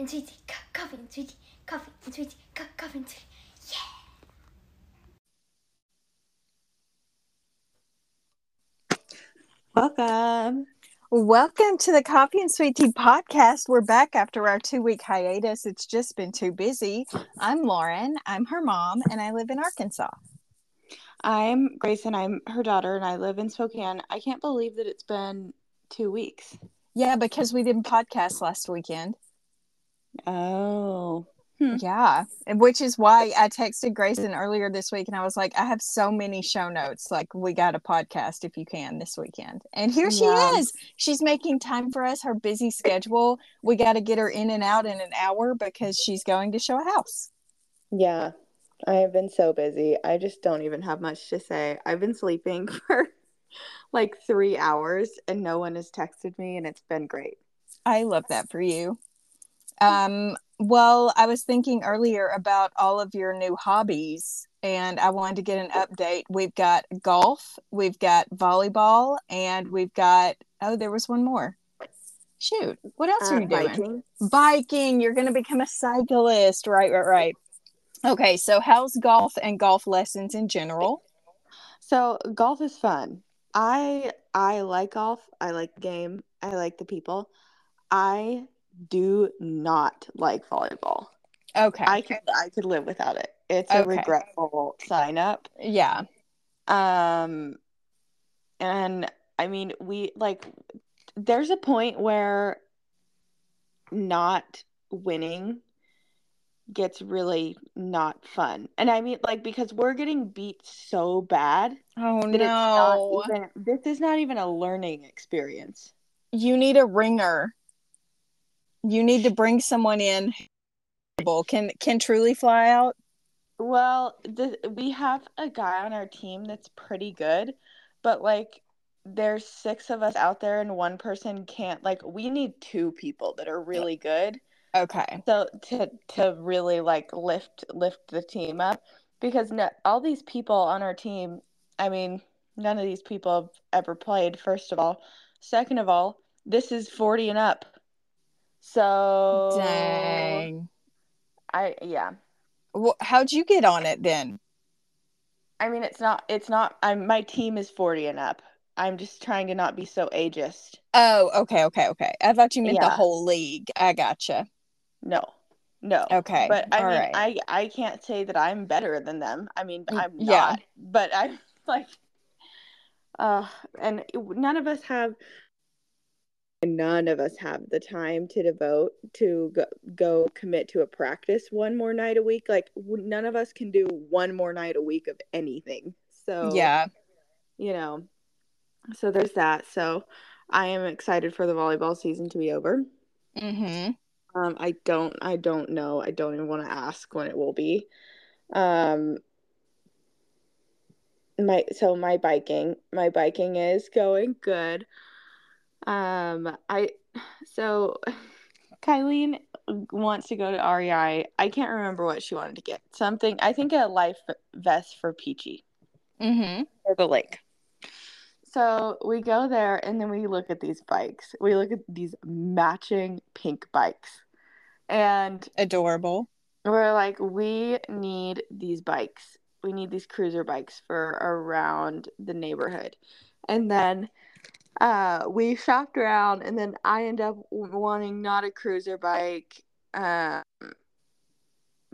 and sweetie, co- coffee and sweetie, coffee and sweetie, co- coffee and sweetie. Yeah. Welcome. Welcome to the Coffee and Sweet Tea podcast. We're back after our two week hiatus. It's just been too busy. I'm Lauren. I'm her mom, and I live in Arkansas. I'm Gracen. I'm her daughter, and I live in Spokane. I can't believe that it's been two weeks. Yeah, because we didn't podcast last weekend. Oh. Hmm. Yeah, and which is why I texted Gracen earlier this week, and I was like, I have so many show notes. Like, we got a podcast if you can this weekend. And here she Yeah. is. She's making time for us. Her busy schedule. We got to get her in and out in an hour because she's going to show a house. Yeah. I have been so busy. I just don't even have much to say. I've been sleeping for like three hours, and no one has texted me, and it's been great. I love that for you. Um, well, I was thinking earlier about all of your new hobbies, and I wanted to get an update. We've got golf, we've got volleyball, and we've got oh, there was one more. Shoot, what else are Uh, you doing? biking. Biking. You're going to become a cyclist, right? Right, right. Okay, so how's golf and golf lessons in general? So golf is fun. I I like golf. I like the game. I like the people. I do not like volleyball. Okay, I could I could live without it. It's a Okay. regretful sign up. yeah, Um and I mean we like there's a point where not winning gets really not fun. And I mean like because we're getting beat so bad Oh that it's not no. even this is not even a learning experience. you need a ringer. You need to bring someone in. Can can truly fly out? Well, the, we have a guy on our team that's pretty good, but like there's six of us out there and one person can't like we need two people that are really good. Okay. So to to really like lift lift the team up because no, all these people on our team, I mean, none of these people have ever played first of all. Second of all, this is 40 and up. So Dang. I yeah. Well, How'd you get on it then? I mean, it's not. It's not. I'm. My team is forty and up. I'm just trying to not be so ageist. Oh, okay, okay, okay. I thought you meant the whole league. I gotcha. No, no. Okay. But I all mean, right. I I can't say that I'm better than them. I mean, I'm yeah. not. But I'm like, uh, and none of us have. None of us have the time to devote to go, go commit to a practice one more night a week. Like w- none of us can do one more night a week of anything. So yeah. you know so there's that so i am excited for the volleyball season to be over Mm-hmm. um i don't i don't know i don't even want to ask when it will be um my so my biking my biking is going good um i so Kylene wants to go to REI. I can't remember what she wanted to get. Something I think a life vest for Peachy. Mm-hmm. or the lake. So we go there and then we look at these bikes. We look at these matching pink bikes. And Adorable. we're like, we need these bikes. We need these cruiser bikes for around the neighborhood. And then uh, we shopped around and then I end up wanting not a cruiser bike. Um,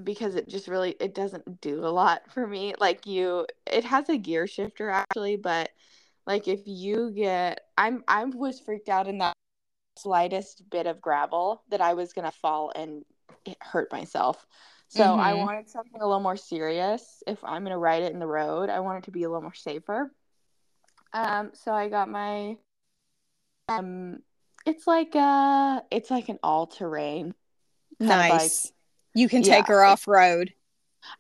because it just really it doesn't do a lot for me like you it has a gear shifter actually but like if you get i'm i was freaked out in that slightest bit of gravel that i was gonna fall and hurt myself so i Mhm. wanted something a little more serious if i'm gonna ride it in the road i want it to be a little more safer um so i got my um it's like uh it's like an of bike. Nice. You can take Yeah. her off road.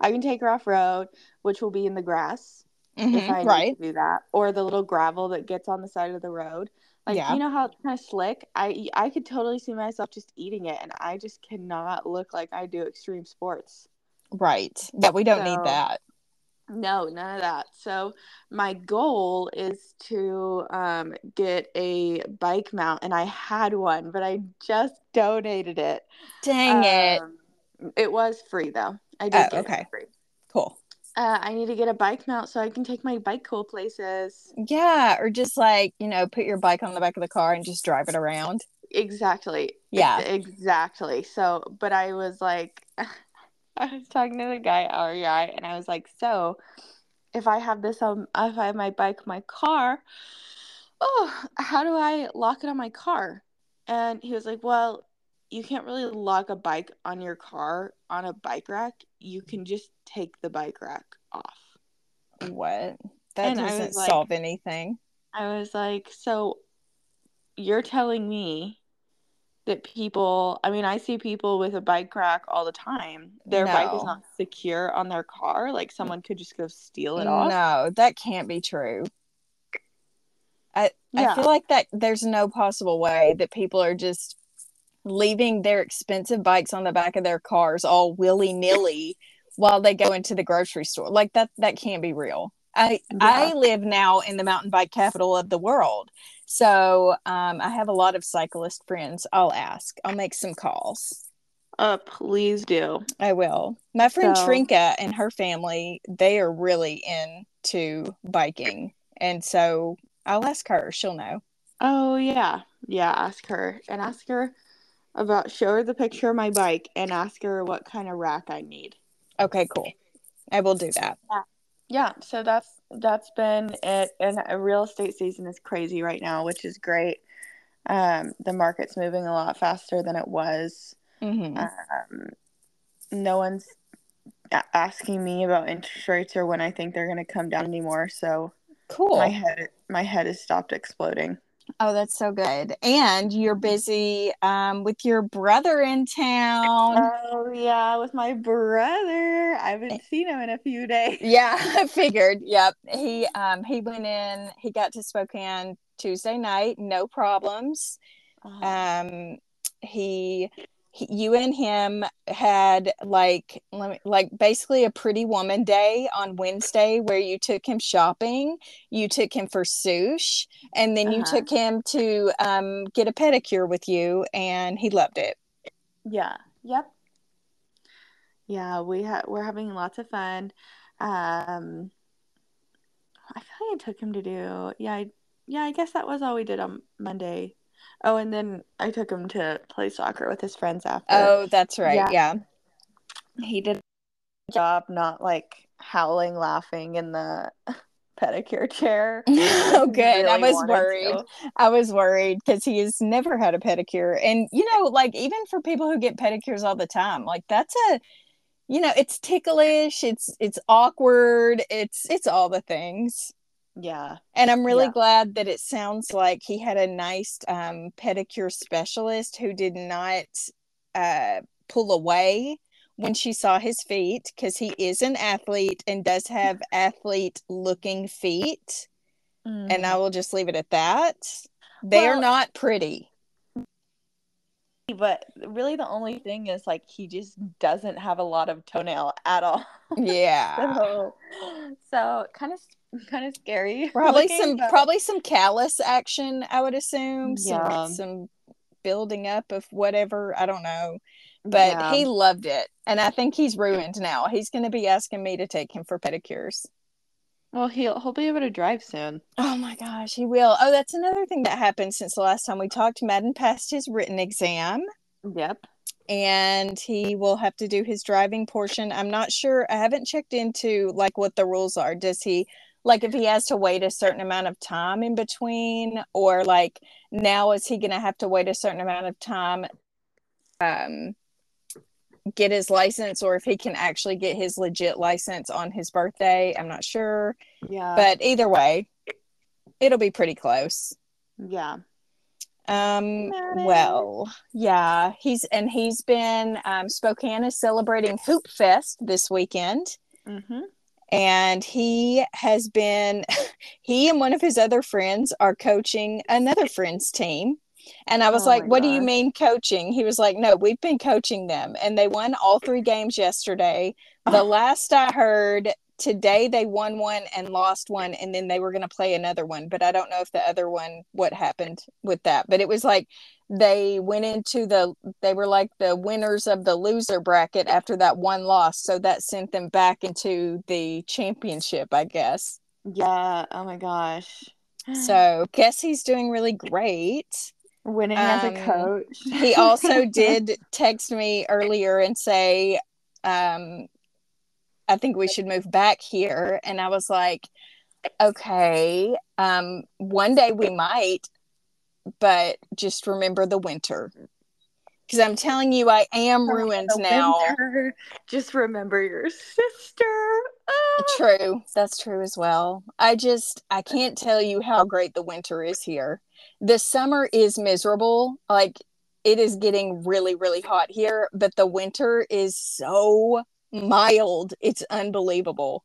I can take her off road, which will be in the grass if Mhm, I Right. to do that, or the little gravel that gets on the side of the road. Like Yeah. you know how it's kind of slick. I I could totally see myself just eating it, and I just cannot look like I do extreme sports. Right. Yeah, we don't So- need that. No, none of that. So my goal is to um, get a bike mount, and I had one, but I just donated it. Dang it. Um, It was free though. I did Oh, okay. free. Cool. Uh, I need to get a bike mount so I can take my bike cool places. Yeah, or just like, you know, put your bike on the back of the car and just drive it around. Exactly. Yeah. Exactly. So, but I was like, I was talking to the guy at REI, and I was like, so if I have this on, if I have my bike, my car, oh, how do I lock it on my car? And he was like, well, you can't really lock a bike on your car on a bike rack. You can just take the bike rack off. What? That And doesn't was like- solve anything. I was like, so you're telling me that people, I mean, I see people with a bike rack all the time. Their bike is not secure on their car. Like someone could just go steal it off. No, that can't be true. I Yeah. I feel like that there's no possible way that people are just leaving their expensive bikes on the back of their cars all willy nilly while they go into the grocery store. Like that that can't be real. I I live now in the mountain bike capital of the world. So um, I have a lot of cyclist friends. I'll ask. I'll make some calls. Uh, please do. I will. My friend So- Trinka and her family, they are really into biking. And so I'll ask her. She'll know. Oh, yeah. Yeah, ask her and ask her about, show her the picture of my bike and ask her what kind of rack I need. Okay, cool. I will do that. yeah so that's that's been it and a real estate season is crazy right now which is great. Um the market's moving a lot faster than it was. Hmm um no one's a- asking me about interest rates or when i think they're going to come down anymore so Cool. my head my head has stopped exploding Oh, that's so good. And you're busy um, with your brother in town. oh yeah with my brother i haven't seen him in a few days yeah, I figured. Yep. He um he went in, he got to Spokane Tuesday night, no problems. Oh, um he, he you and him had like let me like basically a pretty woman day on wednesday where you took him shopping you took him for sush and then you Uh-huh. took him to um get a pedicure with you and he loved it Yeah. Yep. Yeah, we ha- we're having lots of fun. Um, I feel like I took him to do. Yeah, I, yeah. I guess that was all we did on Monday. Oh, and then I took him to play soccer with his friends after. oh that's right Yeah. yeah, he did a job not like howling, laughing in the pedicure chair. oh good i was worried to. i was worried because he has never had a pedicure and you know like even for people who get pedicures all the time like that's a you know it's ticklish it's it's awkward it's it's all the things Yeah. and i'm really Yeah. glad that it sounds like he had a nice um, pedicure specialist who did not uh, pull away when she saw his feet because he is an athlete and does have athlete looking feet and i will just leave it at that they are not pretty but really the only thing is like he just doesn't have a lot of toenail at all. yeah so so kind of kind of scary. probably looking, some but- probably some callus action i would assume some, Yeah. some building up of whatever i don't know but Yeah. he loved it and i think he's ruined now he's going to be asking me to take him for pedicures well he'll he'll be able to drive soon. oh my gosh he will. Oh that's another thing that happened since the last time we talked. Madden passed his written exam. Yep. and he will have to do his driving portion. I'm not sure i haven't checked into like what the rules are. Does he like if he has to wait a certain amount of time in between or like now is he going to have to wait a certain amount of time um get his license or if he can actually get his legit license on his birthday i'm not sure Yeah. but either way it'll be pretty close yeah. um, well, yeah, he's and he's been um, Spokane is celebrating Hoop Fest this weekend, Mm-hmm. and he has been he and one of his other friends are coaching another friend's team. And I was Oh like, "What do you mean coaching?" He was like, "No, we've been coaching them, and they won all three games yesterday. The last I heard, today they won one and lost one, and then they were going to play another one. But I don't know if the other one, what happened with that. But it was like they went into the, they were like the winners of the loser bracket after that one loss. So that sent them back into the championship, I guess. Yeah. Oh my gosh. So guess he's doing really great. Winning as a um, coach. he also did text me earlier and say um i think we should move back here and i was like okay um one day we might but just remember the winter because i'm telling you i am ruined now winter. Just remember your sister. Ah. true that's true as well i just i can't tell you how great the winter is here the summer is miserable like it is getting really really hot here but the winter is so mild it's unbelievable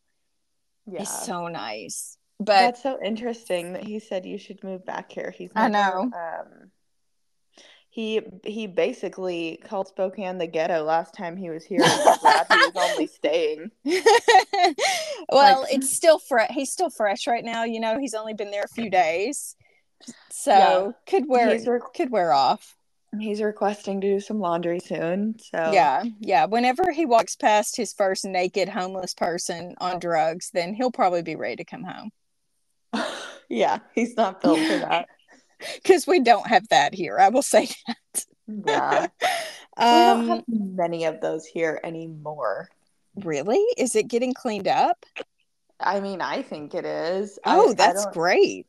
Yeah. it's so nice but That's so interesting that he said you should move back here. He's I know. Um, he he basically called Spokane the ghetto last time he was here. and was glad he was only staying. well Like- it's still fresh he's still fresh right now you know he's only been there a few days so Yeah. could wear re- could wear off He's requesting to do some laundry soon. So Yeah, yeah. Whenever he walks past his first naked homeless person on drugs, then he'll probably be ready to come home. yeah, he's not built for that. Because we don't have that here. I will say that. Yeah, we don't Um, have many of those here anymore. really? Is it getting cleaned up? I mean, I think it is. Oh, I that's don't- great.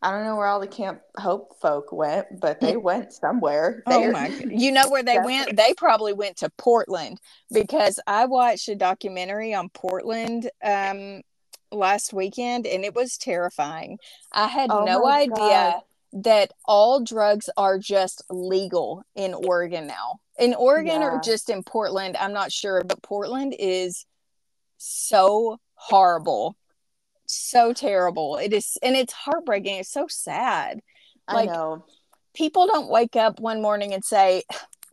I don't know where all the Camp Hope folk went, but they went somewhere. Oh my! You know where they went? They probably went to Portland because I watched a documentary on Portland um, last weekend, and it was terrifying. I had Oh no idea God. that all drugs are just legal in Oregon now. In Oregon or just in Portland, I'm not sure, but Portland is so horrible, so terrible. It is, and it's heartbreaking. It's so sad like- I know. people don't wake up one morning and say,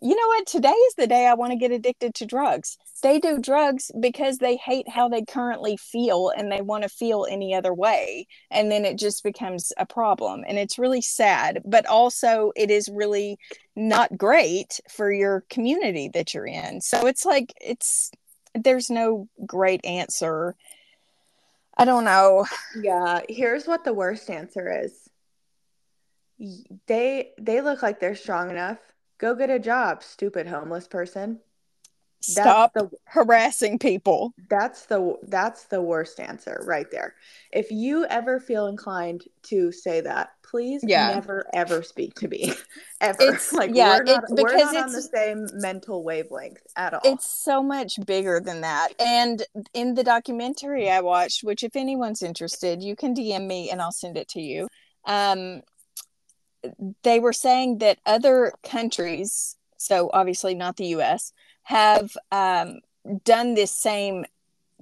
you know what, today is the day I want to get addicted to drugs. They do drugs because they hate how they currently feel and they want to feel any other way. And then it just becomes a problem. And it's really sad, but also it is really not great for your community that you're in. So it's like, it's, there's no great answer. I don't know. Yeah, here's what the worst answer is. They they look like they're strong enough. Go get a job, stupid homeless person. Stop That's the harassing people. that's the that's the worst answer right there. If you ever feel inclined to say that, please Yeah. never ever speak to me. ever. It's- like yeah, we're not, it's we're not on the same mental wavelength at all. it's so much bigger than that and in the documentary i watched which if anyone's interested you can dm me and i'll send it to you um they were saying that other countries so obviously not the us have um done this same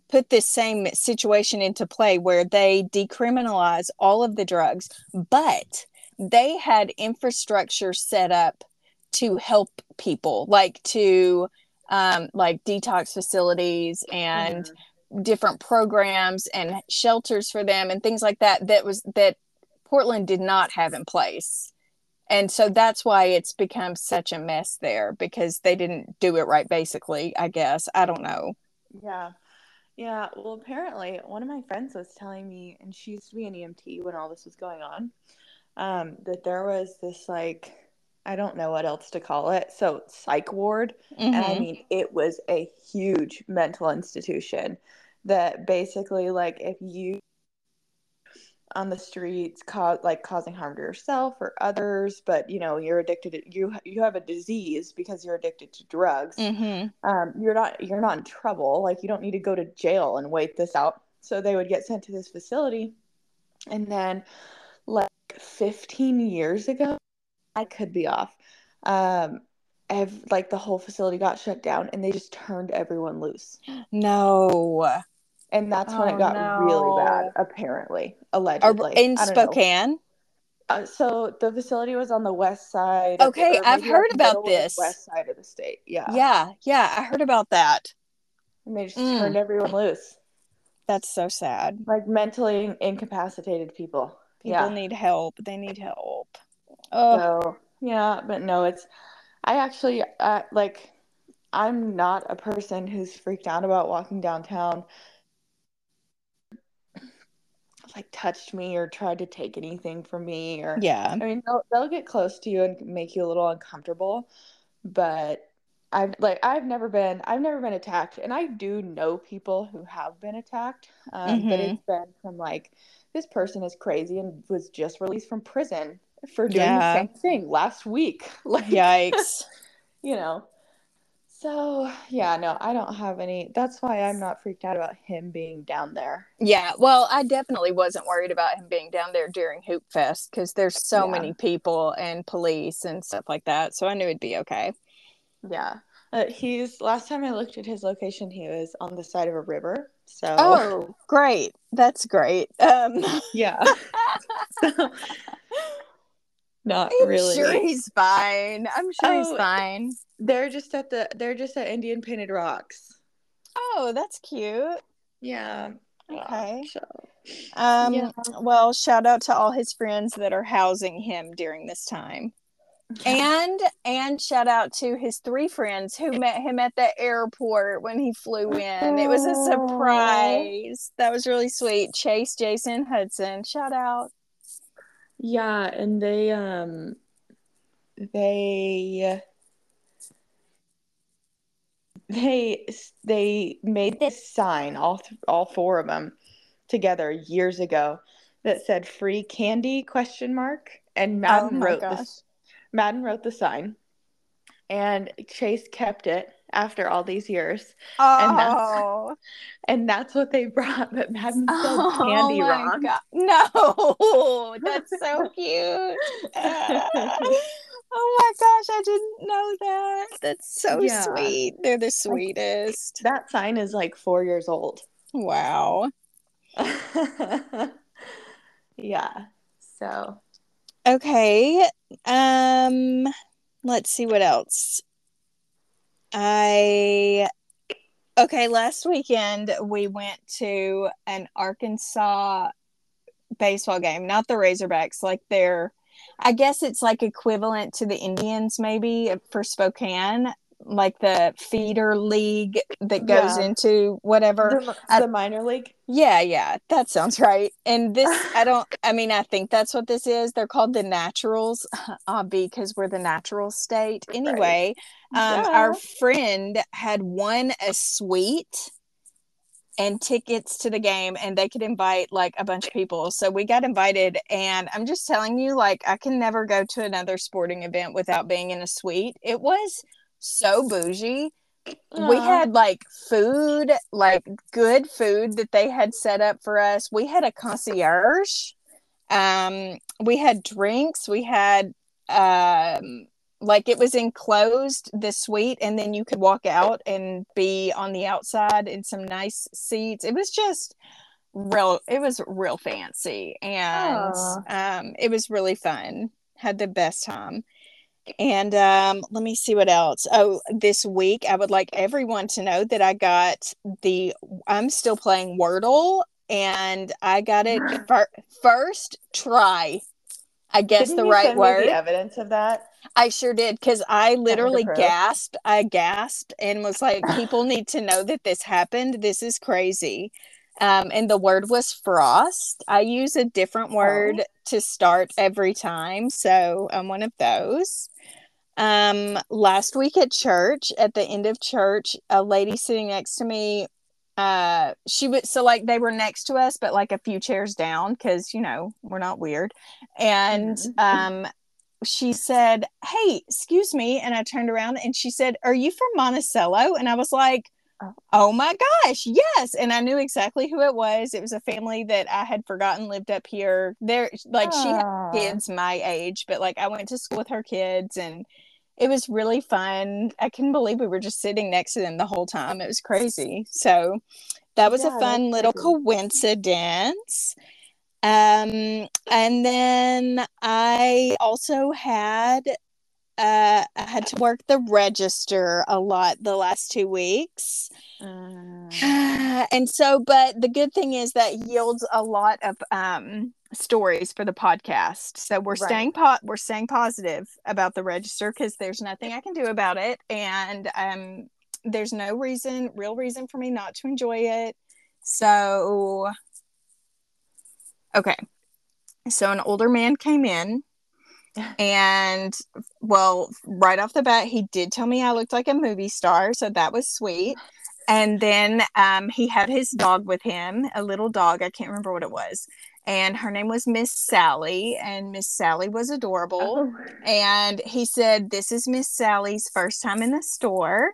put this same situation into play where they decriminalize all of the drugs but they had infrastructure set up to help people like to um, like detox facilities and Mhm. different programs and shelters for them and things like that that was that portland did not have in place and so that's why it's become such a mess there because they didn't do it right basically i guess i don't know Yeah. Yeah. Well, apparently, one of my friends was telling me, and she used to be an EMT when all this was going on, um, that there was this, like, I don't know what else to call it. So, psych ward. And I Mhm. mean, it was a huge mental institution that basically, like, if you on the streets cause like causing harm to yourself or others but you know you're addicted to, you you have a disease because you're addicted to drugs Mhm. um, you're not you're not in trouble. Like you don't need to go to jail and wait this out. So they would get sent to this facility, and then like 15 years ago, I could be off. Um, ev- like the whole facility got shut down, and they just turned everyone loose. no And that's when Oh, it got really bad. Apparently, allegedly, in spokane Uh, so the facility was on the west side. Okay, or I've heard about the this. West side of the state. Yeah. yeah yeah i heard about that And they just Mm. turned everyone loose. That's so sad. like mentally incapacitated people. People yeah. need help. They need help. Oh, So yeah, but no, it's I actually uh, like I'm not a person who's freaked out about walking downtown. Like touched me or tried to take anything from me or yeah. I mean they'll they'll get close to you and make you a little uncomfortable, but I've like I've never been I've never been attacked and I do know people who have been attacked, um, but Mhm. it's been from like this person is crazy and was just released from prison for doing Yeah. the same thing last week. Like Yikes. you know. So yeah, no, I don't have any. That's why I'm not freaked out about him being down there. Yeah, well, I definitely wasn't worried about him being down there during Hoop Fest because there's so Yeah. many people and police and stuff like that. So I knew it'd be okay. Yeah. Uh, he's last time I looked at his location, he was on the side of a river. So Oh, great. That's great. Um, yeah. so, not I'm really. sure he's fine. I'm sure he's Oh, fine. They're just at the. They're just at Indian Painted Rocks. Oh, that's cute. Yeah. Okay. So Um, Yeah. well, shout out to all his friends that are housing him during this time. And and shout out to his three friends who met him at the airport when he flew in. It was a surprise. That was really sweet. Chase, Jason, Hudson. Shout out. Yeah, and they um they they they made this sign all th- all four of them together years ago that said free candy question mark and Madden Oh wrote gosh. this Madden wrote the sign and Chase kept it after all these years And that's- Oh, and that's what they brought but Madden spelled oh candy wrong. God. No, that's so cute. oh my gosh, I didn't know that. That's so Yeah. sweet. They're the sweetest. That sign is like 4 years old. Wow. yeah. So, Okay. Um let's see what else. I Okay, last weekend we went to an Arkansas baseball game, not the Razorbacks, like their I guess it's like equivalent to the Indians maybe for Spokane, like the feeder league that goes Yeah. into whatever. the, I- minor league. Yeah, yeah, that sounds right. And this, I don't, I mean, I think that's what this is. They're called the Naturals, uh, because we're the natural state. Anyway, um, Duh. our friend had won a suite and tickets to the game, and they could invite like a bunch of people. So we got invited, and I'm just telling you, like, I can never go to another sporting event without being in a suite. It was so bougie we had like food, like good food that they had set up for us. We had a concierge. Um, we had drinks. We had um, like it was enclosed the suite, and then you could walk out and be on the outside in some nice seats. It was just real. It was real fancy, and um, it was really fun. Had the best time. And um, let me see what else. Oh, this week I would like everyone to know that I got the. I'm still playing Wordle, and I got it fir- first try. I guess Didn't the right word. the evidence of that? I sure did because I literally gasped. I gasped and was like, "People need to know that this happened. This is crazy." Um, and the word was frost. I use a different word to start every time, so I'm one of those. Um, last week at church, at the end of church, a lady sitting next to me, uh, she was so like they were next to us, but like a few chairs down because you know we're not weird, and Mhm. um she said, Hey, excuse me. And I turned around and she said, Are you from Monticello? And I was like, Oh. My gosh, yes. And I knew exactly who it was. It was a family that I had forgotten lived up here. There, like, she had kids my age, but like, I went to school with her kids and it was really fun. I couldn't believe we were just sitting next to them the whole time. It was crazy. So that was Yeah, a fun little crazy. coincidence. Um, and then I also had uh, I had to work the register a lot the last two weeks. Mm. and so, but the good thing is that yields a lot of um, stories for the podcast. So we're Right. staying po- we're staying positive about the register because there's nothing I can do about it, and um, there's no reason, real reason for me not to enjoy it. So, okay. So an older man came in, and well, right off the bat, he did tell me I looked like a movie star, so that was sweet. And then um, he had his dog with him, a little dog. I can't remember what it was. And her name was Miss Sally, and Miss Sally was adorable Oh. and he said this is miss sally's first time in the store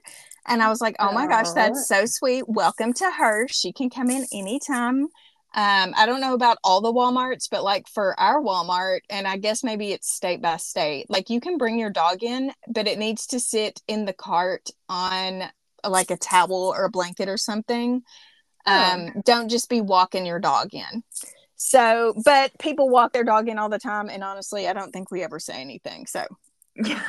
and i was like oh my gosh that's so sweet welcome to her she can come in anytime um i don't know about all the walmarts but like for our walmart and i guess maybe it's state by state like you can bring your dog in but it needs to sit in the cart on like a towel or a blanket or something. Um don't just be walking your dog in. So but people walk their dog in all the time and honestly i don't think we ever say anything so. Yeah.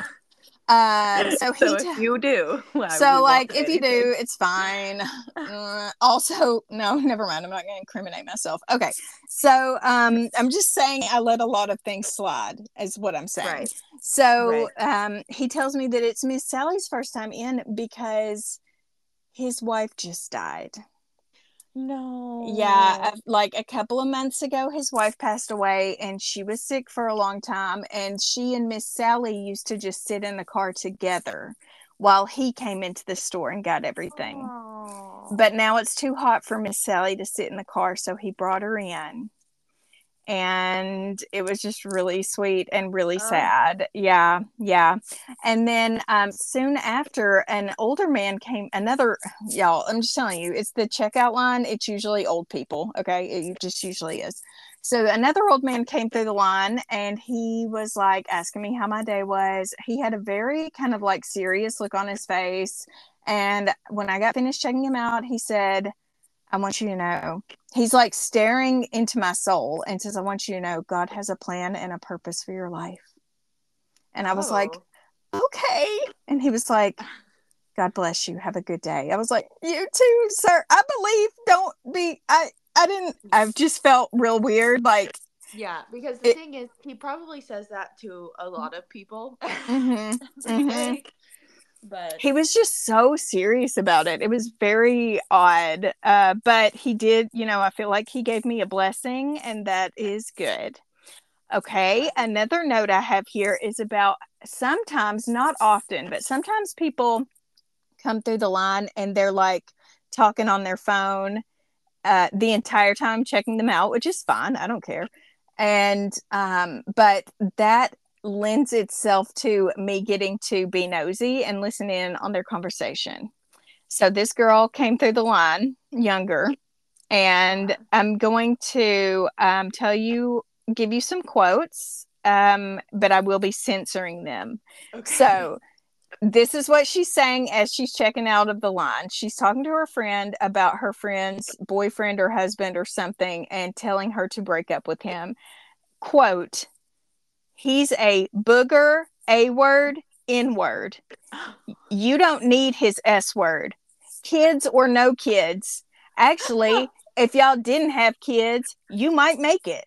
Uh so he So t- you do, so like if you do. it's fine. Uh, also no never mind i'm not going to incriminate myself. Okay so um i'm just saying i let a lot of things slide is what i'm saying. Right. so um he tells me that it's miss sally's first time in because his wife just died No. yeah, like a couple of months ago, his wife passed away and she was sick for a long time. And she and Miss Sally used to just sit in the car together while he came into the store and got everything. But now it's too hot for Miss Sally to sit in the car, so he brought her in. And it was just really sweet and really Oh. sad. Yeah, yeah. And then um, soon after, an older man came. Another, y'all, I'm just telling you, it's the checkout line. It's usually old people. Okay. It just usually is. So another old man came through the line and he was like asking me how my day was. He had a very kind of like serious look on his face. And when I got finished checking him out, he said, I want you to know. He's like staring into my soul and says, I want you to know God has a plan and a purpose for your life. And I was like, Oh. okay. And he was like, God bless you. Have a good day. I was like, you too, sir. I believe. Don't be. I. I didn't. I've just felt real weird. Like, Yeah, because the It- thing is, he probably says that to a lot of people. mhm, mhm. Like, but he was just so serious about it. It was very odd. Uh, but he did. You know, I feel like he gave me a blessing, and that is good. Okay. Another note I have here is about sometimes, not often, but sometimes people come through the line and they're like talking on their phone uh, the entire time, checking them out, which is fine. I don't care. And, um, but that lends itself to me getting to be nosy and listen in on their conversation. So this girl came through the line, younger, and I'm going to um, tell you, give you some quotes, um, but I will be censoring them. okay. So this is what she's saying as she's checking out of the line. She's talking to her friend about her friend's boyfriend or husband or something and telling her to break up with him. Quote, he's a booger, A word, N word. You don't need his S word. Kids or no kids. Actually, if y'all didn't have kids, you might make it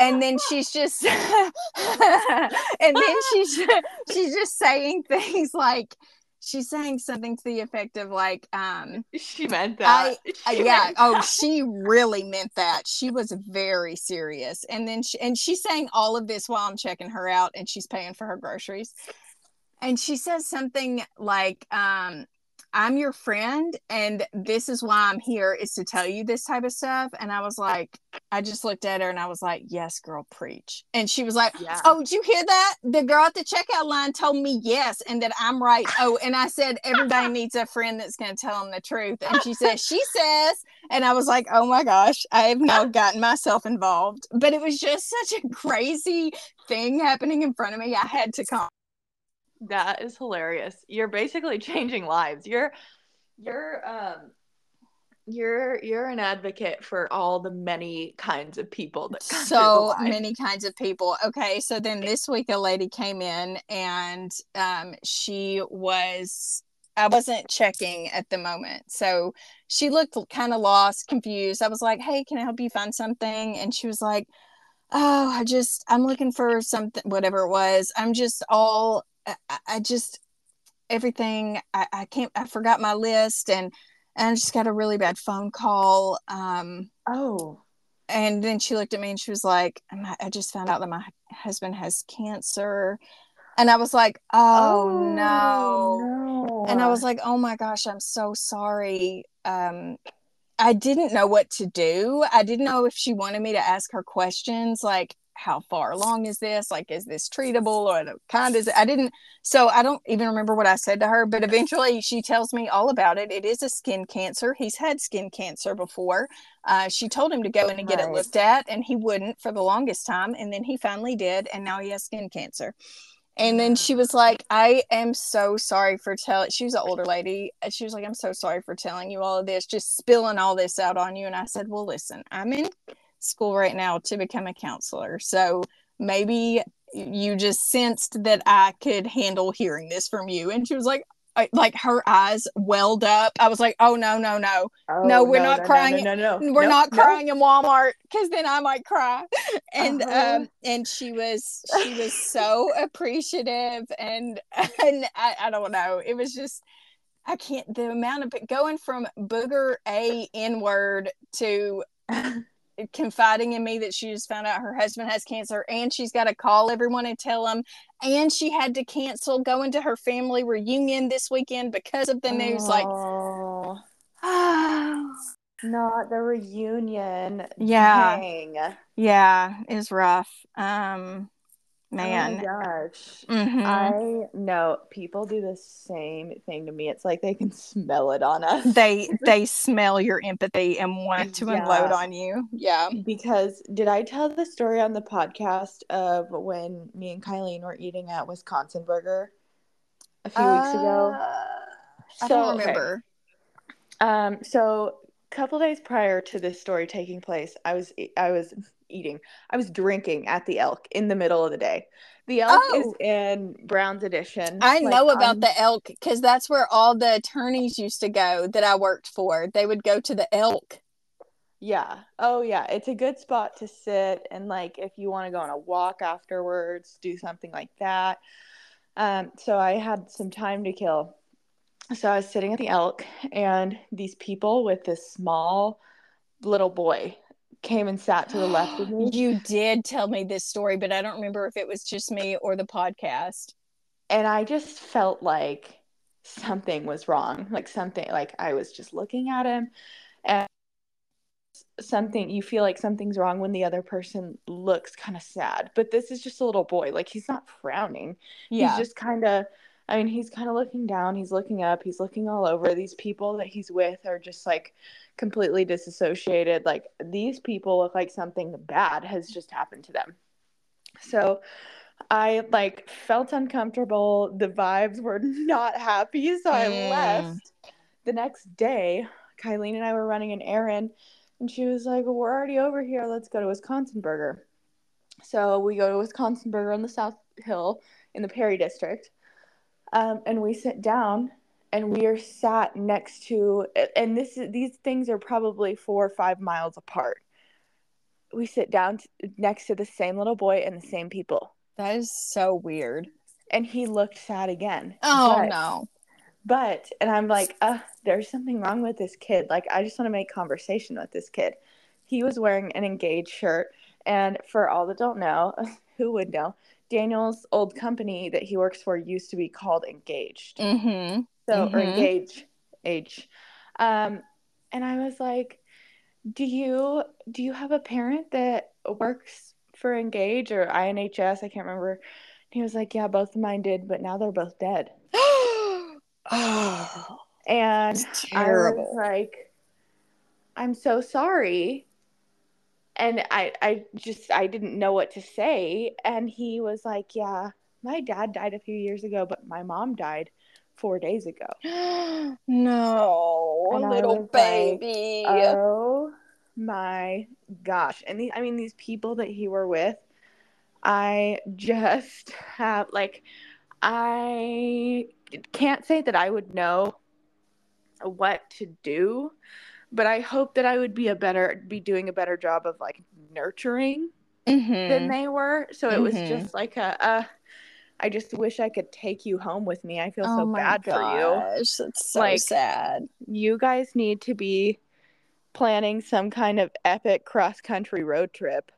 and then she's just and then she's she's just saying things like she's saying something to the effect of like um she meant that. uh, She yeah meant oh that. she really meant that she was very serious and then she and she's saying all of this while i'm checking her out and she's paying for her groceries and she says something like um i'm your friend and this is why i'm here is to tell you this type of stuff. And i was like i just looked at her and i was like yes girl preach. And she was like Yeah. oh did you hear that? The girl at the checkout line told me yes and that i'm right. Oh and i said everybody needs a friend that's going to tell them the truth. And she says she says. And i was like oh my gosh i have now gotten myself involved. But it was just such a crazy thing happening in front of me. I had to come That is hilarious. You're basically changing lives. You're you're um You're you're an advocate for all the many kinds of people that come so many kinds of people. Okay so then this week a lady came in and um she was i wasn't checking at the moment. So she looked kind of lost confused. I was like hey can i help you find something? And she was like oh i just i'm looking for something whatever it was. I'm just all i, I just everything I, I can't i forgot my list and and i just got a really bad phone call um Oh. and then she looked at me and she was like "My- i just found out that my husband has cancer and i was like oh, no. no. and i was like oh my gosh i'm so sorry um i didn't know what to do i didn't know if she wanted me to ask her questions like how far along is this? Like is this treatable? Or kind is it i didn't so i don't even remember what i said to her but eventually she tells me all about it. It is a skin cancer. He's had skin cancer before. Uh, she told him to go in and get it looked at and he wouldn't for the longest time and then he finally did and now he has skin cancer. And then she was like i am so sorry for telling she was an older lady she was like i'm so sorry for telling you all of this just spilling all this out on you. And i said well listen i'm in school right now to become a counselor so maybe you just sensed that i could handle hearing this from you and she was like I, like her eyes welled up i was like oh no no no Oh, no, we're not crying- No, no, no, we're Nope, not nope. crying in Walmart because then I might cry. And Uh-huh. um and she was she was so appreciative and and I, I don't know. It was just I can't the amount of going from booger a n word to confiding in me that she just found out her husband has cancer and she's got to call everyone and tell them and she had to cancel going to her family reunion this weekend because of the news like Oh, not the reunion. Yeah. Dang. Yeah, it's rough. Um, Oh man. my gosh. Mhm. I know people do the same thing to me. It's like they can smell it on us. they they smell your empathy and want to unload on you. Yeah. Because did I tell the story on the podcast of when me and Kylie were eating at Wisconsinburger a few weeks ago? Uh, I So, don't okay. remember. Um, so a couple days prior to this story taking place, I was I was eating. I was drinking at the Elk in the middle of the day. The Elk is Oh. in Browne's Addition. I like, know about on- the elk because that's where all the attorneys used to go that I worked for. They would go to the elk. Yeah. Oh yeah, it's a good spot to sit and like if you want to go on a walk afterwards, do something like that. Um, so I had some time to kill. So I was sitting at the Elk and these people with this small little boy came and sat to the left of me. You did tell me this story, but I don't remember if it was just me or the podcast. and I just felt like something was wrong. Like something, like I was just looking at him, and something you feel like something's wrong when the other person looks kind of sad. But this is just a little boy. Like he's not frowning. Yeah. He's just kind of. I mean, he's kind of looking down. He's looking up. He's looking all over. These people that he's with are just like completely disassociated. Like these people look like something bad has just happened to them. So I like felt uncomfortable. The vibes were not happy. So I Mm. left. The next day, Kylene and I were running an errand and she was like, well, We're already over here. Let's go to Wisconsinburger. So we go to Wisconsinburger on the South Hill in the Perry District. Um, and we sit down and we are sat next to and this is these things are probably four or five miles apart. We sit down t- next to the same little boy and the same people. that is so weird. And he looked sad again. Oh But- no. But and I'm like, uh, there's something wrong with this kid. Like I just want to make conversation with this kid. He was wearing an engaged shirt, and for all that don't know, who would know? Daniel's old company that he works for used to be called Engaged. Mm-hmm. So or Mhm. Engage Age. Um, and I was like, do you do you have a parent that works for Engage or INHS? I can't remember. And he was like, yeah, both of mine did, but now they're both dead. oh, And it's I was like, I'm so sorry. And I, I just, I didn't know what to say. And he was like, Yeah, my dad died a few years ago, but my mom died four days ago. no, And I little was like, baby. Oh my gosh. And the, I mean, these people that he were with, I just have, like, I can't say that I would know what to do, but I hope that I would be a better, be doing a better job of like nurturing Mhm. than they were. So it was Mhm. just like a, uh, just wish I could take you home with me. I feel oh so bad for you. gosh, that's so Like, sad. You guys need to be planning some kind of epic cross country road trip.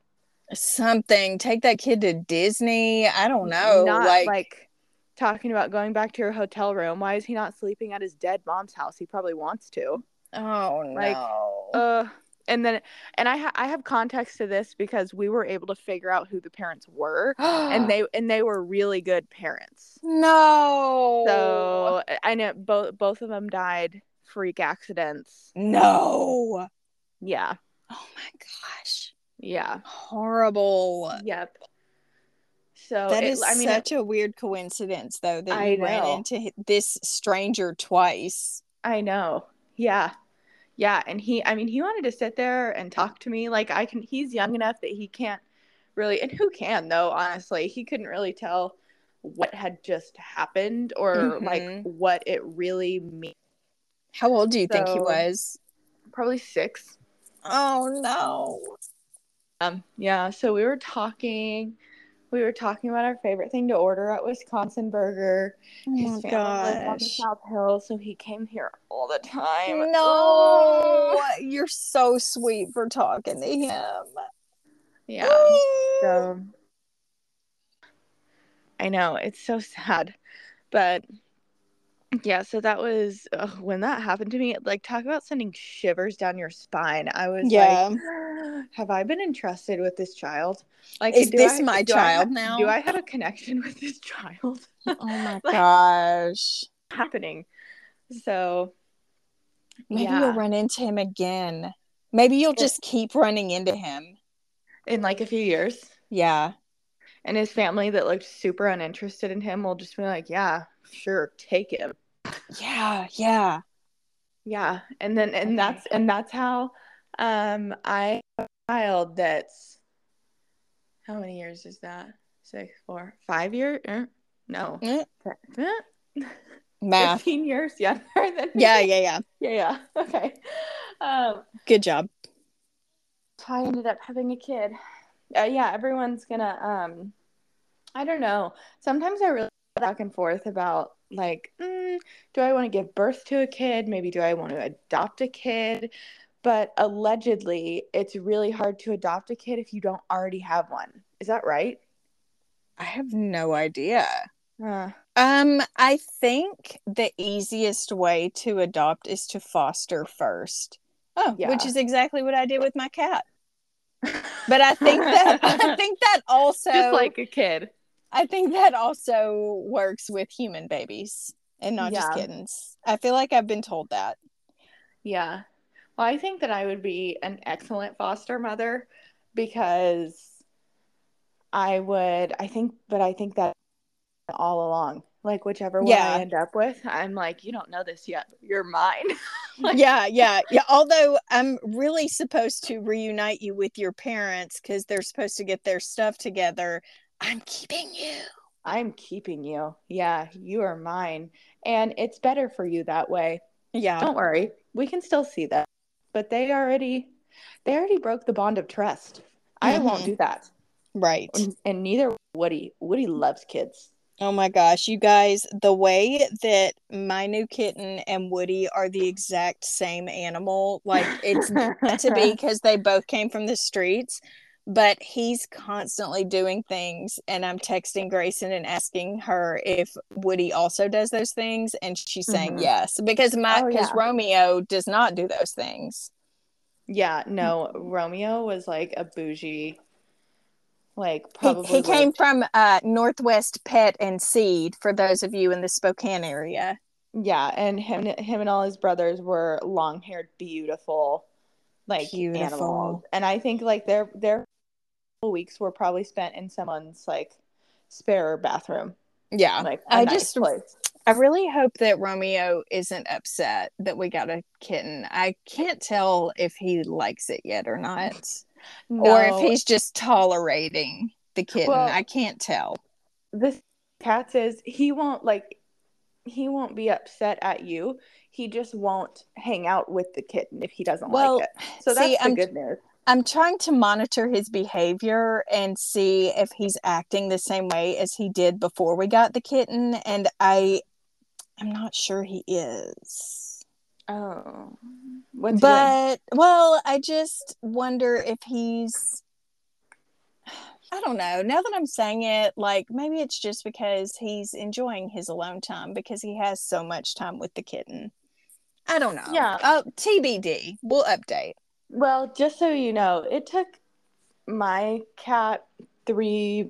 Something. Take that kid to Disney. I don't know. Not like, like, talking about going back to your hotel room. Why is he not sleeping at his dead mom's house? He probably wants to. Oh like, no. Uh and then and I ha- I have context to this because we were able to figure out who the parents were and they and they were really good parents. no. So I know both both of them died freak accidents. no. Yeah. Oh my gosh. Yeah. Horrible. Yep. So That it- is I mean such a weird coincidence, though, that I you ran into this stranger twice. I know. Yeah. Yeah, and he I mean he wanted to sit there and talk to me like I can he's young enough that he can't really and who can though honestly. He couldn't really tell what had just happened or like Mhm. what it really means. How old do you think he was? Probably 6. Oh no. Um yeah, so we were talking we were talking about our favorite thing to order at Wisconsinburger. Oh His my family on the. South Hill, so he came here all the time. No, you're so sweet for talking to him. Yeah. So I know it's so sad, but yeah. So that was ugh, when that happened to me. Like, talk about sending shivers down your spine. I was Yeah. like, "Have I been entrusted with this child? Like, Is this I- my child now? Do I have a connection with this child? oh my Like- gosh. happening?" So Maybe yeah. you'll run into him again. Maybe you'll just keep running into him. in like a few years, Yeah. and his family that looked super uninterested in him will just be like, "Yeah, sure, take him." Yeah. Yeah. Yeah, and then and Okay. that's and that's how um I have a child that's how many years is that? Six, four, five years? Er, no, Mm, Eh, Math. fifteen years younger than me. Yeah. Yeah. Yeah. yeah, yeah. Okay. Um, Good job. so I ended up having a kid. Uh, yeah, everyone's gonna um, I don't know. Sometimes I really back and forth about like, mm, do I want to give birth to a kid? Maybe do I want to adopt a kid? But allegedly, it's really hard to adopt a kid if you don't already have one. Is that right? I have no idea. Uh, Um, I think the easiest way to adopt is to foster first. Oh, Yeah. which is exactly what I did with my cat. But I think that I think that also just like a kid. I think that also works with human babies and not just kittens. I feel like I've been told that. Yeah. Well, I think that I would be an excellent foster mother because I would, I think, but I think that all along, like whichever one Yeah. I end up with, I'm like, you don't know this yet. You're mine. Like- yeah, yeah, yeah. Although I'm really supposed to reunite you with your parents because they're supposed to get their stuff together. I'm keeping you. I'm keeping you. Yeah, you are mine. And it's better for you that way. Yeah. Don't worry. We can still see that. But they already they already broke the bond of trust. I mm-hmm. won't do that. Right. And, and neither Woody. Woody loves kids. Oh my gosh, you guys, the way that my new kitten and Woody are the exact same animal, like it's to be because they both came from the streets, but he's constantly doing things. And I'm texting Gracen and asking her if Woody also does those things. And she's saying Mhm. yes, because my Oh, because yeah. Romeo does not do those things. Yeah, no, Romeo was like a bougie, like He, probably he came from uh, Northwest Pet and Seed for those of you in the Spokane area. yeah, and him him and all his brothers were long haired, beautiful, like Beautiful. animals. And I think like their their weeks were probably spent in someone's like spare bathroom, Yeah. like I nice just place. I really hope that Romeo isn't upset that we got a kitten. I can't tell if he likes it yet or not, or if he's just tolerating the kitten. Well- I can't tell. this cat says he won't like he won't be upset at you. He just won't hang out with the kitten if he doesn't Well, like it. So that's see, the I'm- good news. I'm trying to monitor his behavior and see if he's acting the same way as he did before we got the kitten, and I, I'm not sure he is. Oh, what's but well i just wonder if he's i don't know. Now that i'm saying it like maybe it's just because he's enjoying his alone time because he has so much time with the kitten. I don't know. Yeah. Uh, oh tbd we'll update Well, just so you know, it took my cat three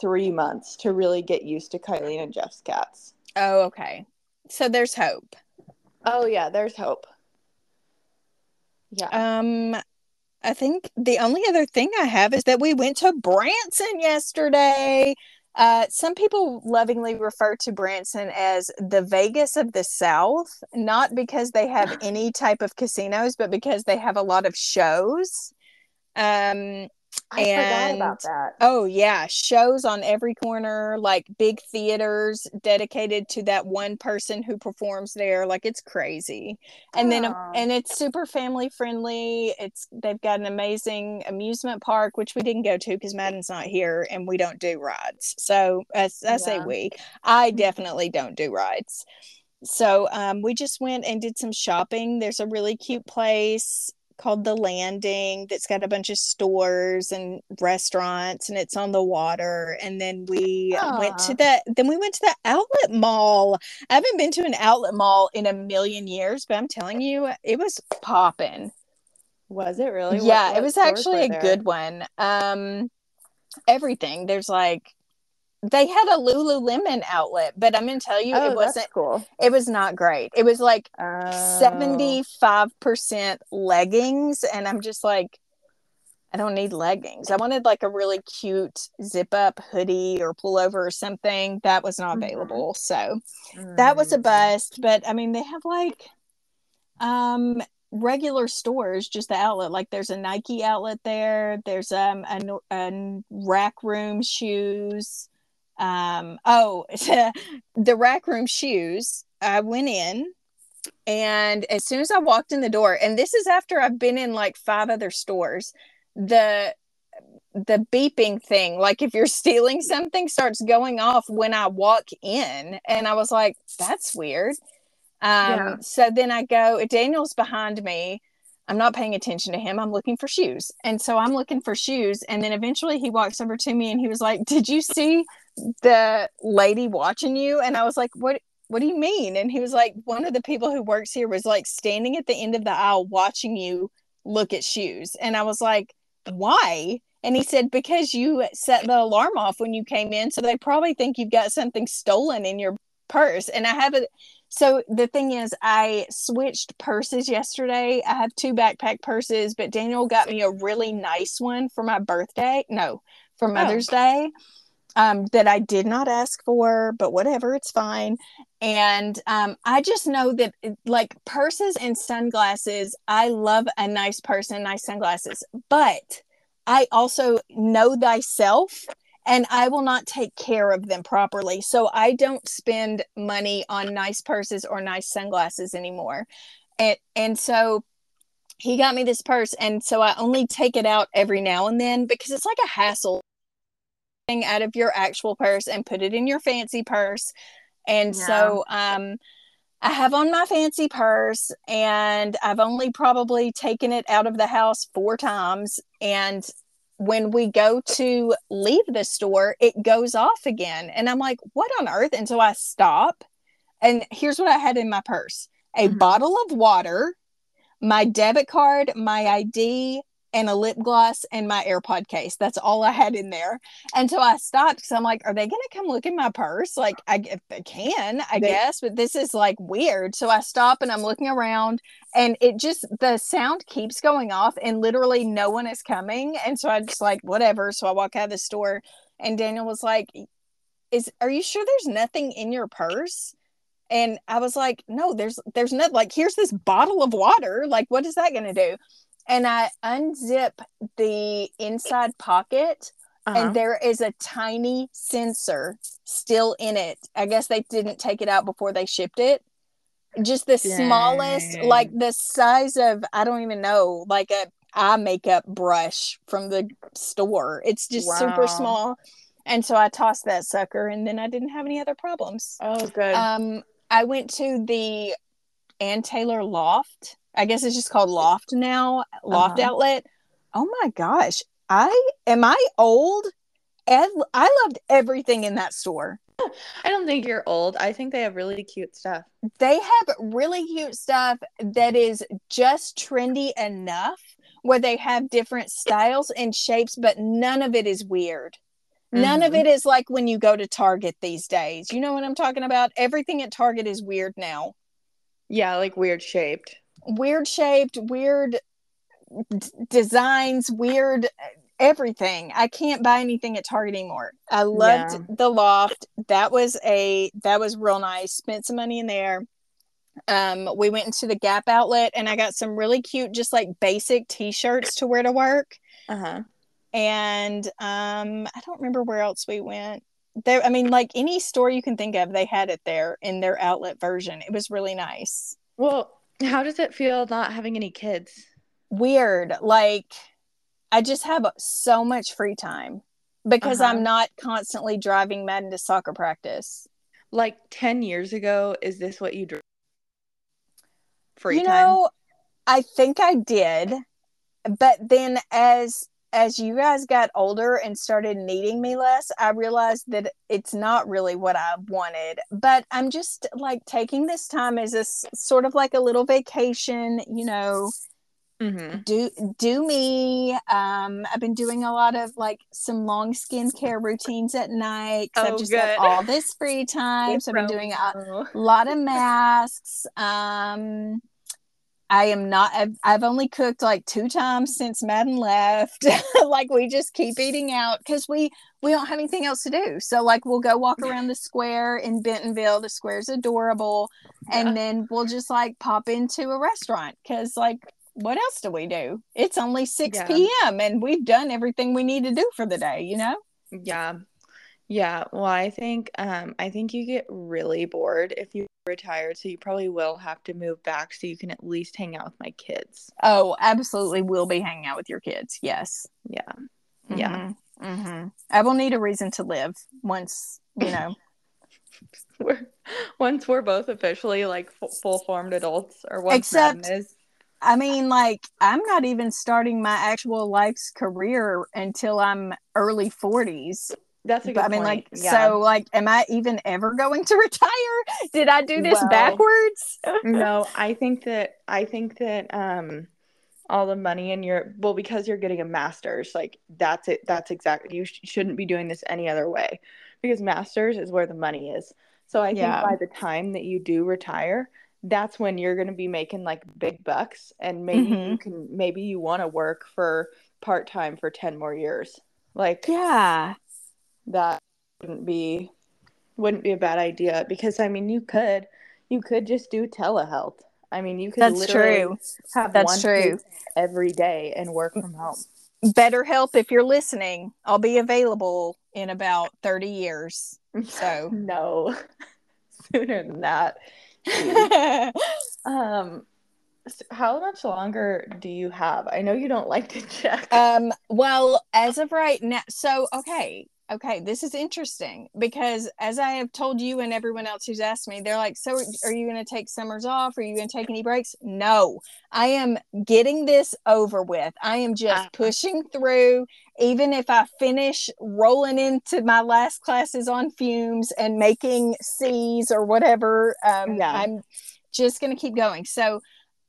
three months to really get used to Kylie and Jeff's cats. oh okay so there's hope Oh yeah, there's hope. Yeah. um i think the only other thing i have is that we went to branson yesterday uh, some people lovingly refer to Branson as the Vegas of the South, not because they have any type of casinos, but because they have a lot of shows. Um, I forgot and- about that. oh yeah, shows on every corner, like big theaters dedicated to that one person who performs there. Like it's crazy, and then and it's super family friendly. It's they've got an amazing amusement park, which we didn't go to because Madden's not here, and we don't do rides. So as I say Yeah. we, I definitely don't do rides. So um, we just went and did some shopping. There's a really cute place called the Landing that's got a bunch of stores and restaurants, and it's on the water. And then we went to the then we went to the outlet mall. I haven't been to an outlet mall in a million years, but I'm telling you, it was popping. Was it really? What- yeah, it was actually a there? good one. Um, everything there's like they had a Lululemon outlet, but I'm gonna tell you, Oh, it wasn't. cool. It was not great. It was like Oh. 75% leggings and i'm just like i don't need leggings i wanted like a really cute zip up hoodie or pullover or something that was not Mhm. available so that was a Mm. bust but i mean they have like um regular stores just the outlet like there's a nike outlet there there's um a, a rack room shoes um oh the rack room shoes i went in and as soon as i walked in the door and this is after i've been in like five other stores the the beeping thing like if you're stealing something starts going off when i walk in. And i was like that's weird. Um Yeah. so then i go daniel's behind me. I'm not paying attention to him. I'm looking for shoes. And so i'm looking for shoes. And then eventually he walks over to me and he was like did you see the lady watching you and i was like what what do you mean? And he was like one of the people who works here was like standing at the end of the aisle watching you look at shoes. And i was like why? And he said because you set the alarm off when you came in so they probably think you've got something stolen in your purse. And i have it so the thing is i switched purses yesterday. I have two backpack purses but daniel got me a really nice one for my birthday no for oh. mother's day um, that I did not ask for, but whatever, it's fine. And um, I just know that, like purses and sunglasses, I love a nice purse and nice sunglasses, but I also know thyself and I will not take care of them properly. So I don't spend money on nice purses or nice sunglasses anymore. And, and so he got me this purse. And so I only take it out every now and then because it's like a hassle out of your actual purse and put it in your fancy purse. And Yeah. so um I have on my fancy purse and I've only probably taken it out of the house four times and when we go to leave the store it goes off again and I'm like what on earth and so I stop and here's what I had in my purse a Mhm. bottle of water my debit card my ID and a lip gloss and my AirPod case. That's all I had in there. And so I stopped because I'm like, are they going to come look in my purse? Like, I, if they can, I They- guess, but this is like weird. So I stop and I'm looking around and it just, the sound keeps going off and literally no one is coming. And so I just like, whatever. So I walk out of the store and Daniel was like, is, are you sure there's nothing in your purse? And I was like, no, there's there's nothing. like here's this bottle of water. Like, what is that gonna do? And I unzip the inside pocket Uh-huh. and there is a tiny sensor still in it. I guess they didn't take it out before they shipped it. Just the smallest, like the size of I don't even know, like a eye makeup brush from the store. It's just super small. And so I tossed that sucker and then I didn't have any other problems. oh, good. Um I went to the Ann Taylor Loft. I guess it's just called Loft now, Loft Uh-huh. Outlet. Oh my gosh. I am I old? Ed, I loved everything in that store. I don't think you're old. I think they have really cute stuff. They have really cute stuff that is just trendy enough where they have different styles and shapes, but none of it is weird. None of Mhm. it is like when you go to Target these days. You know what I'm talking about? Everything at Target is weird now. Yeah, like weird shaped. Weird shaped, weird d- designs, weird everything. I can't buy anything at Target anymore. I loved Yeah. the loft. That was a that was real nice. Spent some money in there. Um, we went into the Gap outlet and I got some really cute, just like basic t-shirts to wear to work. Uh huh. And um, I don't remember where else we went. There, I mean, like any store you can think of, they had it there in their outlet version. It was really nice. Well, how does it feel not having any kids? weird like i just have so much free time because Uh-huh. i'm not constantly driving Madden to soccer practice Like 10 years ago, is this what you drew? Free you time? know i think i did but then as as you guys got older and started needing me less i realized that it's not really what i wanted. But i'm just like taking this time as a sort of like a little vacation you know mm-hmm. do do me. Um i've been doing a lot of like some long skincare routines at night. Oh, i've just good. got all this free time so i've been doing a lot of masks. Um i am not I've, I've only cooked like two times since madden left like we just keep eating out because we we don't have anything else to do so like we'll go walk around the square in bentonville the square's adorable Yeah. and then we'll just like pop into a restaurant because like what else do we do it's only 6 Yeah. p.m and we've done everything we need to do for the day you know Yeah. Yeah. Well, I think um I think you get really bored if you retire, so you probably will have to move back so you can at least hang out with my kids. oh absolutely we'll be hanging out with your kids yes Yeah. Yeah. Mhm. Mhm. i will need a reason to live once you know We're once we're both officially like f- full formed adults or once Except- is. i mean like i'm not even starting my actual life's career until i'm early 40s That's a good But I mean, point. like, Yeah. so, like, am I even ever going to retire? Did I do this Well- backwards? no, I think that I think that um all the money in your well because you're getting a master's like that's it that's exactly you sh- shouldn't be doing this any other way because masters is where the money is. So I think by the time that you do retire, that's when you're going to be making like big bucks and maybe you Mhm. can maybe you want to work for part-time for 10 more years. Like Yeah. That wouldn't be wouldn't be a bad idea because I mean you could you could just do telehealth. I mean you could That's literally true. have That's one true. every day and work from home. BetterHelp if you're listening. I'll be available in about 30 years. So, no sooner than that. Um how much longer do you have? I know you don't like to check. um, well, as of right now, so okay, okay, this is interesting because as I have told you and everyone else who's asked me, they're like, So are you going to take summers off? Are you going to take any breaks? No, I am getting this over with. I am just Uh-huh. pushing through. Even if I finish rolling into my last classes on fumes and making C's or whatever, um, Yeah. I'm just going to keep going. So,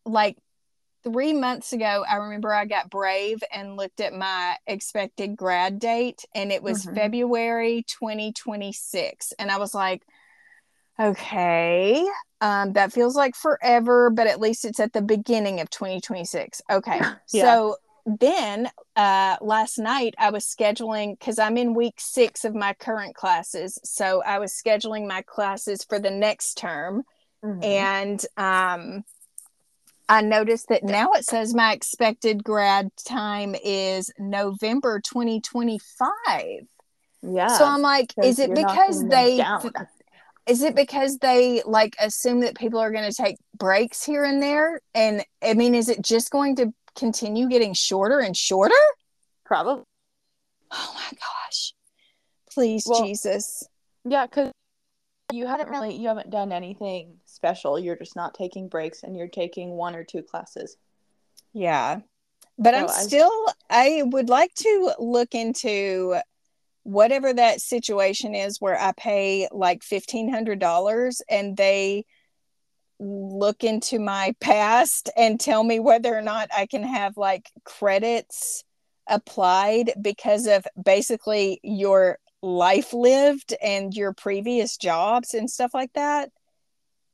like, three months ago, I remember I got brave and looked at my expected grad date, and it was Mhm. February 2026. And I was like, okay, um, that feels like forever, but at least it's at the beginning of 2026. Okay. Yeah. So then uh, last night I was scheduling because I'm in week six of my current classes. So I was scheduling my classes for the next term. Mhm. And um, I noticed that now it says my expected grad time is November 2025. yeah. so I'm like, is it because they is it because they like assume that people are going to take breaks here and there and i mean is it just going to continue getting shorter and shorter Probably. oh my gosh please Well- jesus Yeah, because you haven't really you haven't done anything special. You're just not taking breaks, and you're taking one or two classes. yeah but i'm So I- still i would like to look into whatever that situation is where i pay like $1500 and they look into my past and tell me whether or not i can have like credits applied because of basically your life lived and your previous jobs and stuff like that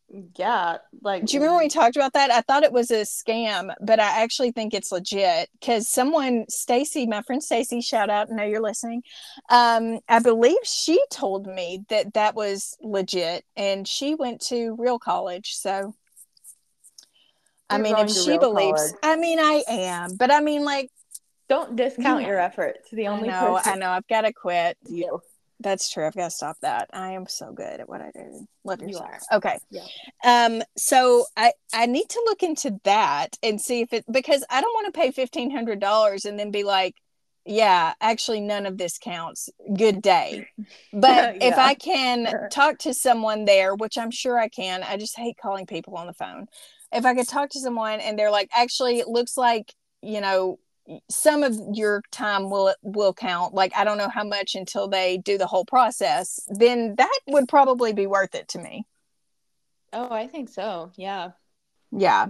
Yeah, like do you remember we talked about that? I thought it was a scam, but I actually think it's legit because someone, Stacy, my friend Stacy, shout out, know you're listening. Um, I believe she told me that that was legit, and she went to real college. So, I You're mean, if she believes, college. I mean, I am, but I mean, like, don't discount Yeah. your efforts. The I only person- I know, I've got to quit. you. That's true. I've got to stop that. I am so good at what I do. Love You yourself. are. Okay. Yeah. Um. So I I need to look into that and see if it because I don't want to pay fifteen hundred dollars and then be like, yeah, actually none of this counts. Good day. But if I can talk to someone there, which I'm sure I can, I just hate calling people on the phone. If I could talk to someone and they're like, actually, it looks like you know some of your time will will count like i don't know how much until they do the whole process then that would probably be worth it to me. Oh, I think so. Yeah, yeah.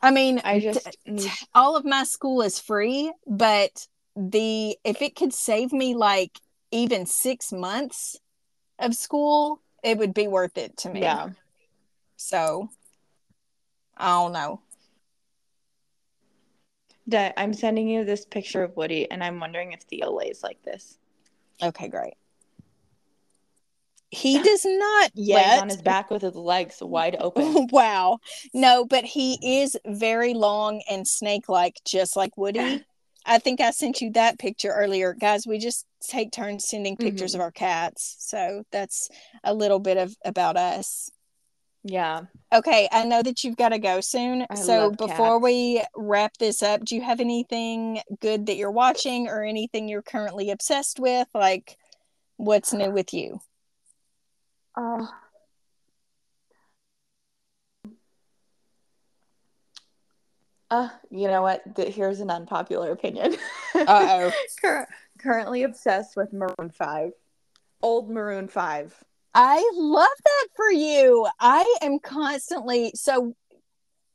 I mean i just need all of my school is free but the if it could save me like even six months of school it would be worth it to me. Yeah. so i don't know Da- I'm sending you this picture of Woody, and I'm wondering if Theo lays like this, okay great he does not yet on his back with his legs wide open. wow. No, but he is very long and snake like, just like Woody. I think I sent you that picture earlier. Guys, we just take turns sending pictures Mhm. of our cats. So that's a little bit of about us. Yeah. Okay, I know that you've got to go soon. I so before cats. we wrap this up, do you have anything good that you're watching or anything you're currently obsessed with? Like, what's new with you? Uh, uh, you know what? Th- Here's an unpopular opinion. Uh-oh. Cur- currently obsessed with Maroon 5. Old Maroon 5. I love that for you. I am constantly so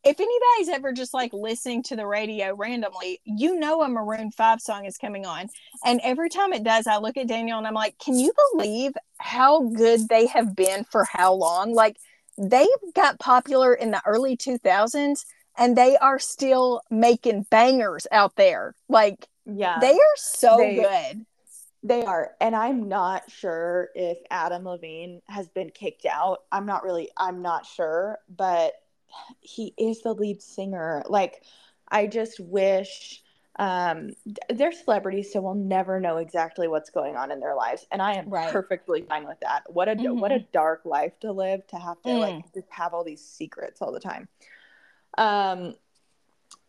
if anybody's ever just like listening to the radio randomly, you know a Maroon 5 song is coming on. And every time it does, I look at Daniel and I'm like, can you believe how good they have been for how long? Like they got popular in the early 2000s and they are still making bangers out there. Like Yeah. they are so They- good. They are. And I'm not sure if Adam Levine has been kicked out. I'm not really, I'm not sure, but he is the lead singer. Like, I just wish um they're celebrities so we'll never know exactly what's going on in their lives and i am Right. perfectly fine with that what a what a dark life to live to have to like just have all these secrets all the time um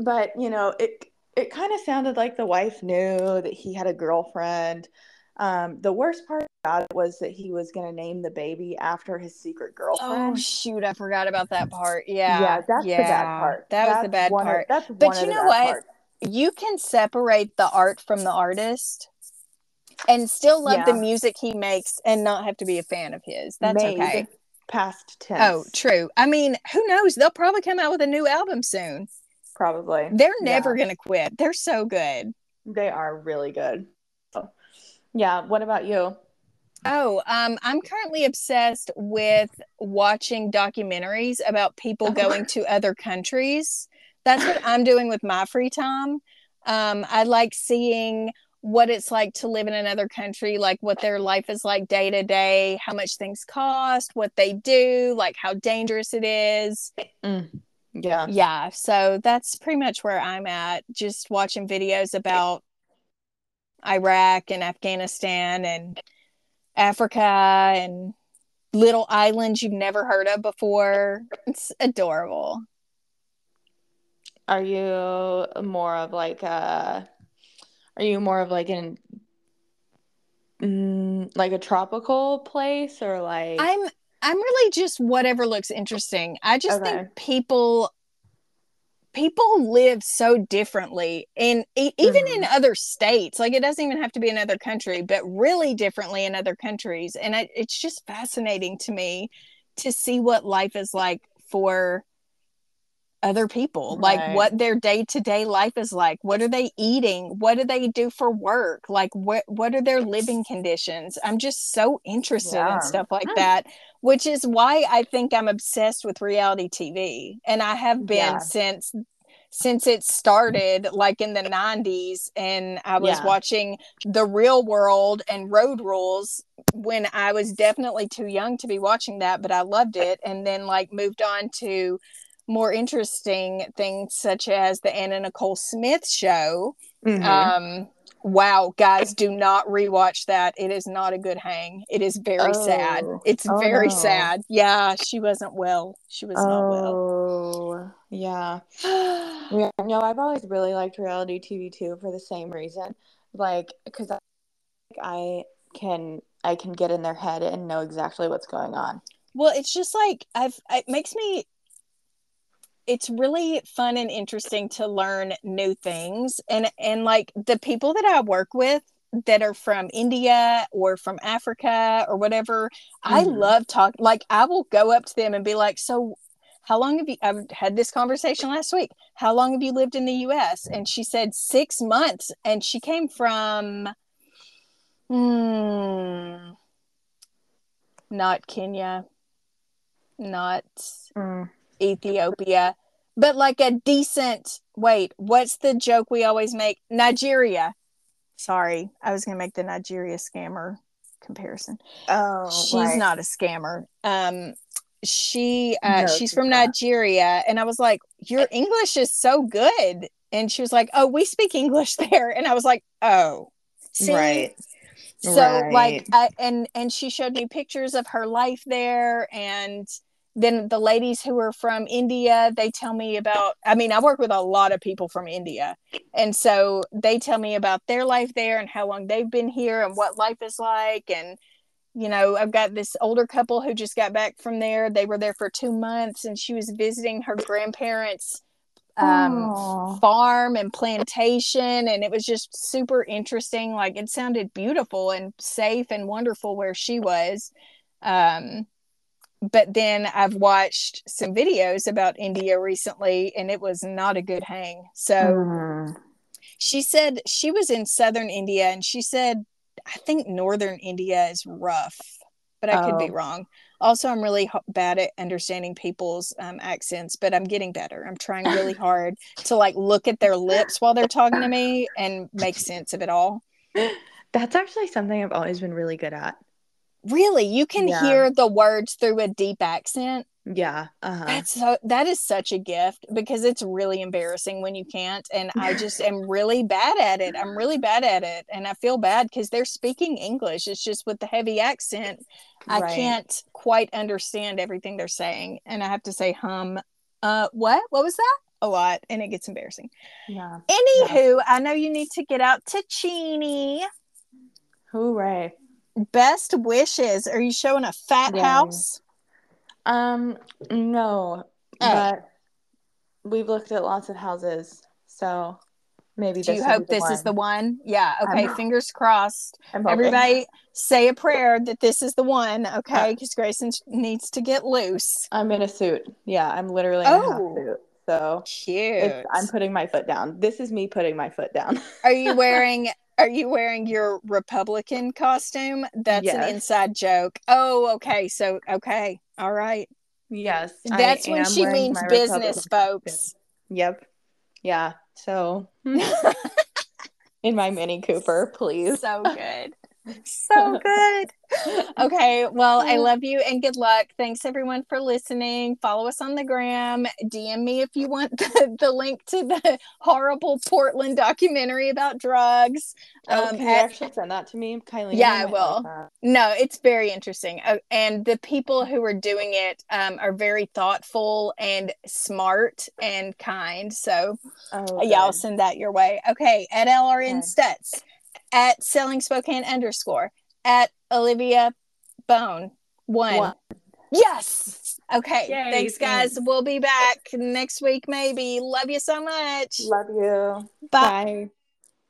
but you know it it kind of sounded like the wife knew that he had a girlfriend um the worst part about it was that he was going to name the baby after his secret girlfriend Oh shoot, I forgot about that part. Yeah. yeah that's the bad part That was the bad one of- part. that's But you know what? You can separate the art from the artist and still love the music he makes and not have to be a fan of his. That's Made okay. past tense Oh, true. I mean, who knows? They'll probably come out with a new album soon. Probably They're never Yeah. going to quit. They're so good. they are really good so, yeah what about you Oh, um, I'm currently obsessed with watching documentaries about people Oh. going to other countries. That's what I'm doing with my free time. Um, I like seeing what it's like to live in another country, like what their life is like day to day, how much things cost, what they do, like how dangerous it is. Mm. Yeah. Yeah. So that's pretty much where I'm at, just watching videos about Iraq and Afghanistan and Africa and little islands you've never heard of before. It's adorable. Are you more of like a are you more of like an mm, like a tropical place or like I'm I'm really just whatever looks interesting. I just Okay. think people people live so differently and e- even in mm-hmm. other states like it doesn't even have to be another country but really differently in other countries and I, it's just fascinating to me to see what life is like for other people like what their day-to-day life is like what are they eating what do they do for work like what what are their living conditions i'm just so interested Yeah. in stuff like that which is why i think i'm obsessed with reality tv and i have been Yeah. since since it started like in the 90s and i was Yeah. watching the real world and road rules when i was definitely too young to be watching that but i loved it and then like moved on to more interesting things such as the anna nicole smith show Mhm. um wow guys do not rewatch that it is not a good hang it is very sad Oh. it's Oh, very no. sad yeah she wasn't well she was not well Oh, yeah. Yeah, no, I've always really liked reality TV too for the same reason. Like, because I, I can I can get in their head and know exactly what's going on. Well, it's just like I've it makes me it's really fun and interesting to learn new things and and like the people that I work with that are from India or from Africa or whatever, I Mhm. love talk like I will go up to them and be like, "So how long have you I've had this conversation last week. How long have you lived in the US?" And she said 6 months and she came from hmm, not Kenya, not Ethiopia, but like a decent wait, what's the joke we always make? Nigeria. Sorry, I was gonna make the Nigeria scammer comparison. Oh, she's not a scammer. Um she uh No, she's she's from not. Nigeria and I was like, Your English is so good. And she was like, Oh, we speak English there. And I was like, Oh, see? Right. so Right. like I, and and she showed me pictures of her life there and then the ladies who are from india they tell me about i mean i work with a lot of people from india. And so they tell me about their life there and how long they've been here and what life is like. And you know i've got this older couple who just got back from there. They were there for two months and she was visiting her grandparents um farm and plantation. And it was just super interesting. Like it sounded beautiful and safe and wonderful where she was. Um but then i've watched some videos about india recently and it was not a good hang so Mm. she said she was in southern india and she said i think northern india is rough but i could be Oh. wrong also i'm really h- bad at understanding people's um, accents but i'm getting better i'm trying really hard to like look at their lips while they're talking to me and make sense of it all That's actually something I've always been really good at. Really you can Yeah. hear the words through a deep accent Yeah. Uh-huh. That's so that is such a gift because it's really embarrassing when you can't and I just am really bad at it. I'm really bad at it and I feel bad cuz they're speaking English. It's just with the heavy accent I can't quite understand everything they're saying and I have to say hum uh what? What was that? A lot and it gets embarrassing. Yeah. Anywho, I know you need to get out to Chini. Hooray. Best wishes. Are you showing a fat Yay. house? Um, no, Oh. but we've looked at lots of houses, so maybe Do you hope this is the one? Yeah. I'm- Okay. Fingers crossed. Everybody say a prayer that this is the one, okay? Uh. Because Gracen needs to get loose. I'm in a suit. Yeah, I'm literally in a Oh. suit. So Cute. I'm putting my foot down. This is me putting my foot down. are you wearing are you wearing your Republican costume? That's an inside joke. Oh, okay. So okay. All right. yes, I That's when she means business, Republican folks. Yep. Yeah. So hmm. in my Mini Cooper, please. So good. So good. Okay. Well, I love you and good luck. Thanks everyone for listening. Follow us on the gram. DM me if you want the, the link to the horrible Portland documentary about drugs. Oh, Um, you at- actually send that to me, Kylie? Yeah, I will. No, it's very interesting. Uh, and the people who are doing it um, are very thoughtful and smart and kind. So, Oh, yeah, I'll send that your way. Okay. At LRN Okay. Stutz, at Selling Spokane underscore, at Olivia Bone one. One. Yes. Okay. Yay, thanks, guys. thanks. We'll be back next week, maybe. Love you so much. Love you. Bye. Bye.